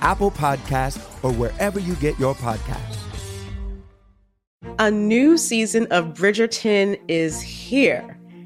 Apple Podcasts, or wherever you get your podcasts. A new season of Bridgerton is here.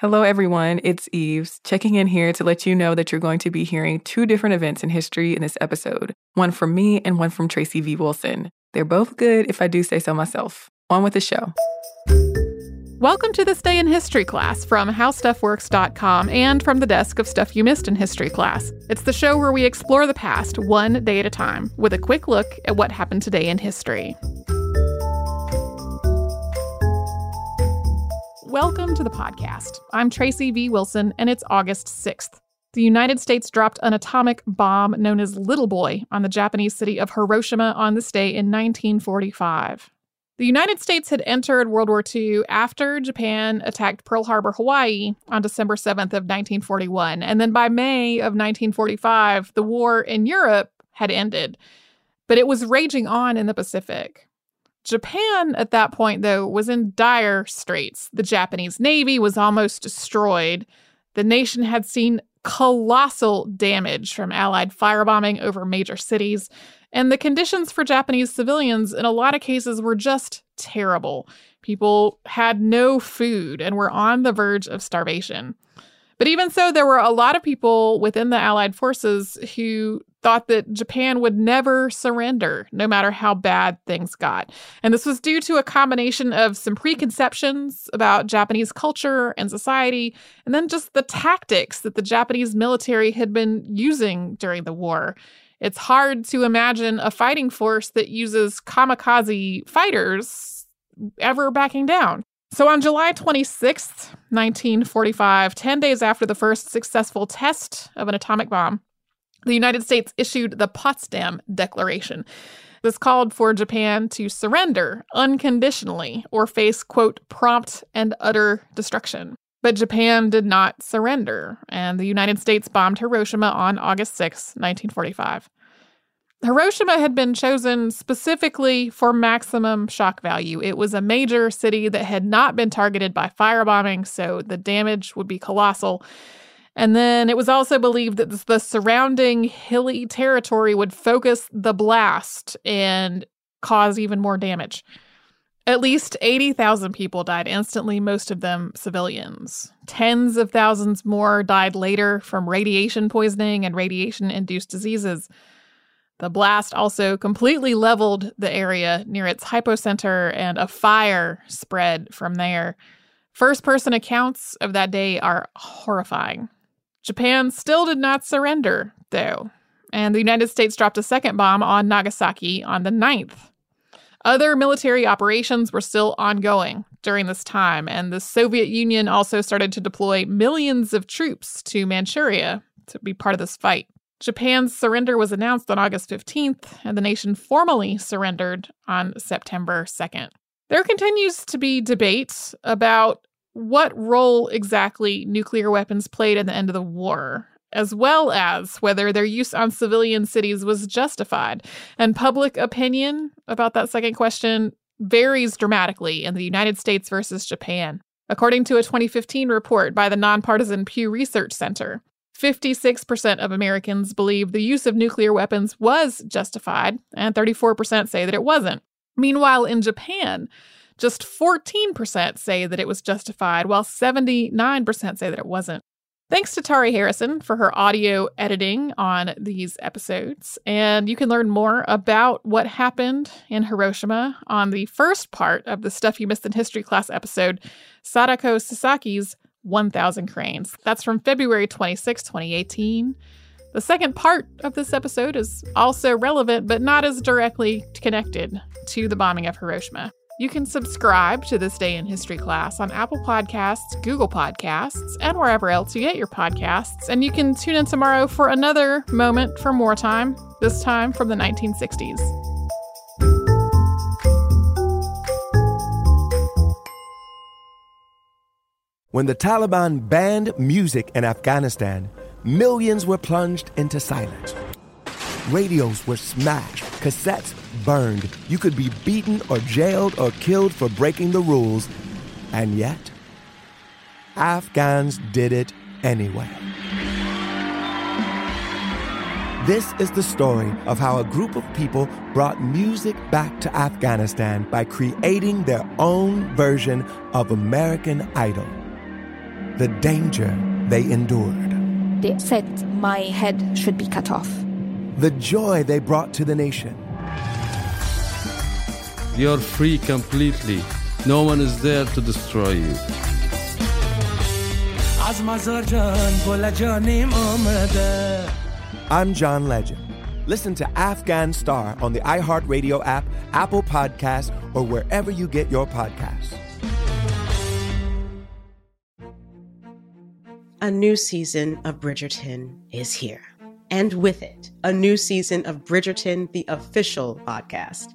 Hello, everyone. It's Eves checking in here to let you know that you're going to be hearing two different events in history in this episode one from me and one from Tracy V. Wilson. They're both good, if I do say so myself. On with the show. Welcome to this day in history class from howstuffworks.com and from the desk of Stuff You Missed in History class. It's the show where we explore the past one day at a time with a quick look at what happened today in history. Welcome to the podcast. I'm Tracy V. Wilson, and it's August 6th. The United States dropped an atomic bomb known as Little Boy on the Japanese city of Hiroshima on this day in 1945. The United States had entered World War II after Japan attacked Pearl Harbor, Hawaii on December 7th of 1941. And then by May of 1945, the war in Europe had ended. But it was raging on in the Pacific. Japan at that point, though, was in dire straits. The Japanese Navy was almost destroyed. The nation had seen colossal damage from Allied firebombing over major cities. And the conditions for Japanese civilians in a lot of cases were just terrible. People had no food and were on the verge of starvation. But even so, there were a lot of people within the Allied forces who thought that Japan would never surrender, no matter how bad things got. And this was due to a combination of some preconceptions about Japanese culture and society, and then just the tactics that the Japanese military had been using during the war. It's hard to imagine a fighting force that uses kamikaze fighters ever backing down. So on July 26th, 1945, 10 days after the first successful test of an atomic bomb, the United States issued the Potsdam Declaration. This called for Japan to surrender unconditionally or face, quote, prompt and utter destruction. But Japan did not surrender, and the United States bombed Hiroshima on August 6, 1945. Hiroshima had been chosen specifically for maximum shock value. It was a major city that had not been targeted by firebombing, so the damage would be colossal. And then it was also believed that the surrounding hilly territory would focus the blast and cause even more damage. At least 80,000 people died instantly, most of them civilians. Tens of thousands more died later from radiation poisoning and radiation induced diseases. The blast also completely leveled the area near its hypocenter, and a fire spread from there. First person accounts of that day are horrifying. Japan still did not surrender, though, and the United States dropped a second bomb on Nagasaki on the 9th. Other military operations were still ongoing during this time, and the Soviet Union also started to deploy millions of troops to Manchuria to be part of this fight. Japan's surrender was announced on August 15th, and the nation formally surrendered on September 2nd. There continues to be debate about what role exactly nuclear weapons played in the end of the war, as well as whether their use on civilian cities was justified. And public opinion about that second question varies dramatically in the United States versus Japan. According to a 2015 report by the nonpartisan Pew Research Center, 56% of Americans believe the use of nuclear weapons was justified, and 34% say that it wasn't. Meanwhile, in Japan, just 14% say that it was justified, while 79% say that it wasn't. Thanks to Tari Harrison for her audio editing on these episodes. And you can learn more about what happened in Hiroshima on the first part of the Stuff You Missed in History class episode, Sadako Sasaki's 1000 Cranes. That's from February 26, 2018. The second part of this episode is also relevant, but not as directly connected to the bombing of Hiroshima. You can subscribe to This Day in History class on Apple Podcasts, Google Podcasts, and wherever else you get your podcasts. And you can tune in tomorrow for another moment from wartime, this time from the 1960s. When the Taliban banned music in Afghanistan, millions were plunged into silence. Radios were smashed, cassettes burned. You could be beaten or jailed or killed for breaking the rules. And yet, Afghans did it anyway. This is the story of how a group of people brought music back to Afghanistan by creating their own version of American Idol the danger they endured. They said my head should be cut off. The joy they brought to the nation. You're free completely. No one is there to destroy you. I'm John Legend. Listen to Afghan Star on the iHeartRadio app, Apple Podcasts, or wherever you get your podcasts. a new season of Bridgerton is here. And with it, a new season of Bridgerton, the official podcast.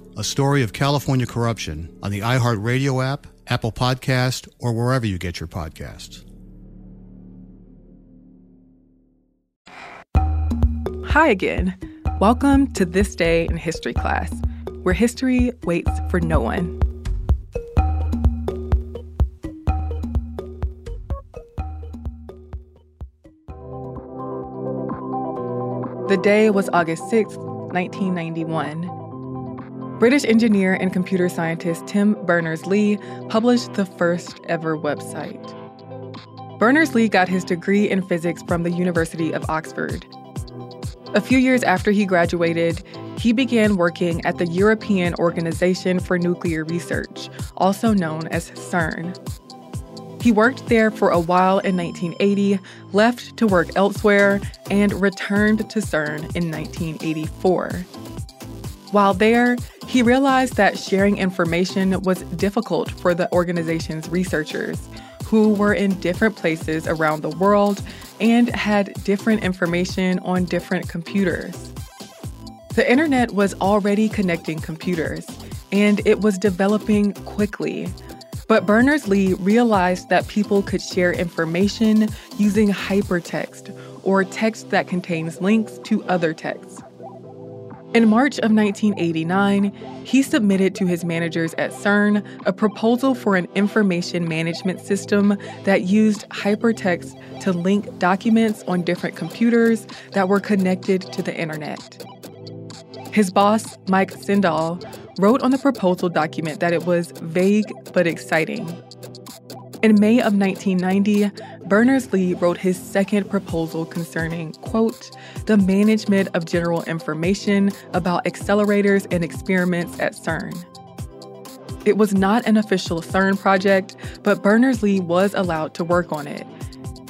a story of California corruption on the iHeartRadio app, Apple Podcast, or wherever you get your podcasts. Hi again. Welcome to This Day in History class, where history waits for no one. The day was August 6, 1991. British engineer and computer scientist Tim Berners-Lee published the first ever website. Berners-Lee got his degree in physics from the University of Oxford. A few years after he graduated, he began working at the European Organization for Nuclear Research, also known as CERN. He worked there for a while in 1980, left to work elsewhere, and returned to CERN in 1984. While there, he realized that sharing information was difficult for the organization's researchers, who were in different places around the world and had different information on different computers. The internet was already connecting computers, and it was developing quickly. But Berners-Lee realized that people could share information using hypertext, or text that contains links to other texts. In March of 1989, he submitted to his managers at CERN a proposal for an information management system that used hypertext to link documents on different computers that were connected to the internet. His boss, Mike Sendall, wrote on the proposal document that it was vague but exciting. In May of 1990, Berners-Lee wrote his second proposal concerning, quote, the management of general information about accelerators and experiments at CERN. It was not an official CERN project, but Berners-Lee was allowed to work on it.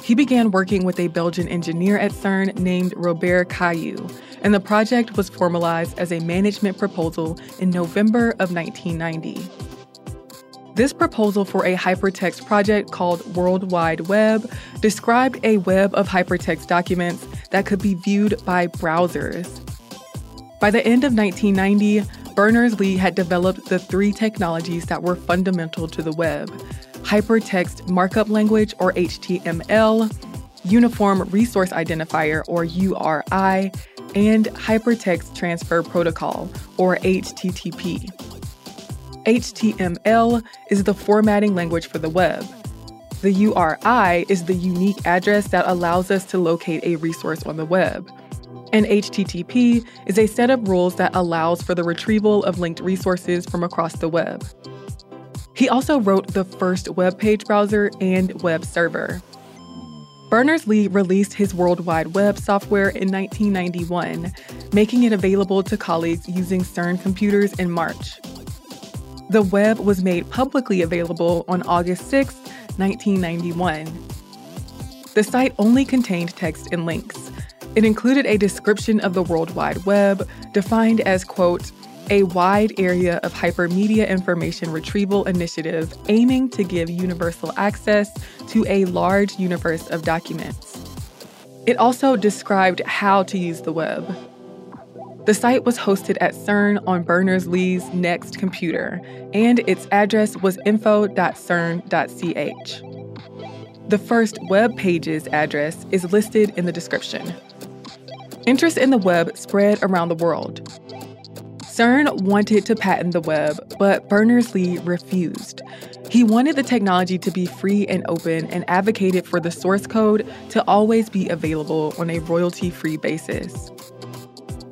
He began working with a Belgian engineer at CERN named Robert Cailliau, and the project was formalized as a management proposal in November of 1990. This proposal for a hypertext project called World Wide Web described a web of hypertext documents that could be viewed by browsers. By the end of 1990, Berners-Lee had developed the three technologies that were fundamental to the web hypertext markup language, or HTML, Uniform Resource Identifier, or URI, and Hypertext Transfer Protocol, or HTTP. HTML is the formatting language for the web. The URI is the unique address that allows us to locate a resource on the web. And HTTP is a set of rules that allows for the retrieval of linked resources from across the web. He also wrote the first web page browser and web server. Berners-Lee released his World Wide Web software in 1991, making it available to colleagues using CERN computers in March. The web was made publicly available on August 6, 1991. The site only contained text and links. It included a description of the World Wide Web, defined as, quote, a wide area of hypermedia information retrieval initiative aiming to give universal access to a large universe of documents. It also described how to use the web. The site was hosted at CERN on Berners-Lee's NeXT computer, and its address was info.cern.ch. The first web page's address is listed in the description. Interest in the web spread around the world. CERN wanted to patent the web, but Berners Lee refused. He wanted the technology to be free and open and advocated for the source code to always be available on a royalty free basis.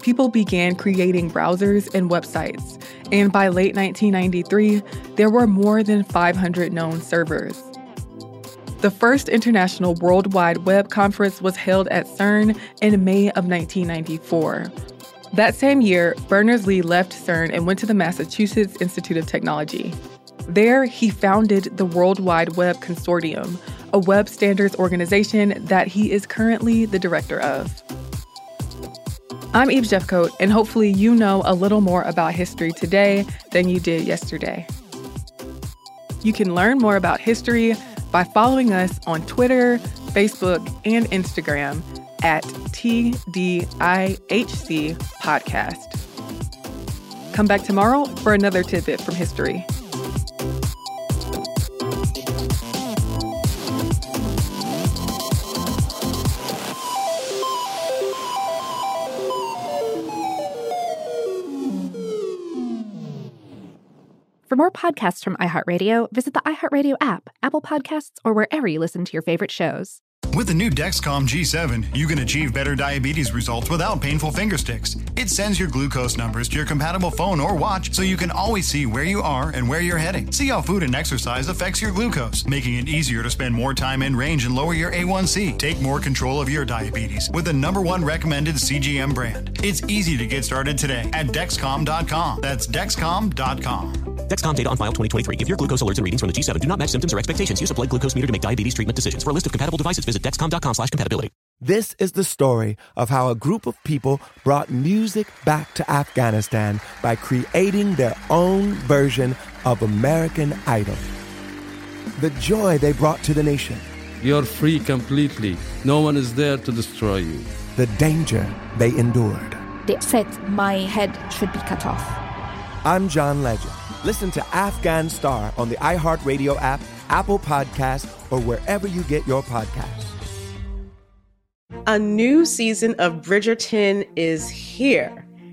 People began creating browsers and websites, and by late 1993, there were more than 500 known servers. The first International World Wide Web Conference was held at CERN in May of 1994. That same year, Berners Lee left CERN and went to the Massachusetts Institute of Technology. There, he founded the World Wide Web Consortium, a web standards organization that he is currently the director of. I'm Eve Jeffcoat, and hopefully, you know a little more about history today than you did yesterday. You can learn more about history by following us on Twitter, Facebook, and Instagram at TDIHC Podcast. Come back tomorrow for another tidbit from history. For more podcasts from iHeartRadio, visit the iHeartRadio app, Apple Podcasts, or wherever you listen to your favorite shows. With the new Dexcom G7, you can achieve better diabetes results without painful fingersticks. It sends your glucose numbers to your compatible phone or watch so you can always see where you are and where you're heading. See how food and exercise affects your glucose, making it easier to spend more time in range and lower your A1C. Take more control of your diabetes with the number one recommended CGM brand. It's easy to get started today at Dexcom.com. That's Dexcom.com. Dexcom data on file 2023. If your glucose alerts and readings from the G7 do not match symptoms or expectations, use a blood glucose meter to make diabetes treatment decisions. For a list of compatible devices, visit dexcom.com slash compatibility. This is the story of how a group of people brought music back to Afghanistan by creating their own version of American Idol. The joy they brought to the nation. You're free completely. No one is there to destroy you. The danger they endured. They said my head should be cut off. I'm John Legend. Listen to Afghan Star on the iHeartRadio app, Apple Podcasts, or wherever you get your podcasts. A new season of Bridgerton is here.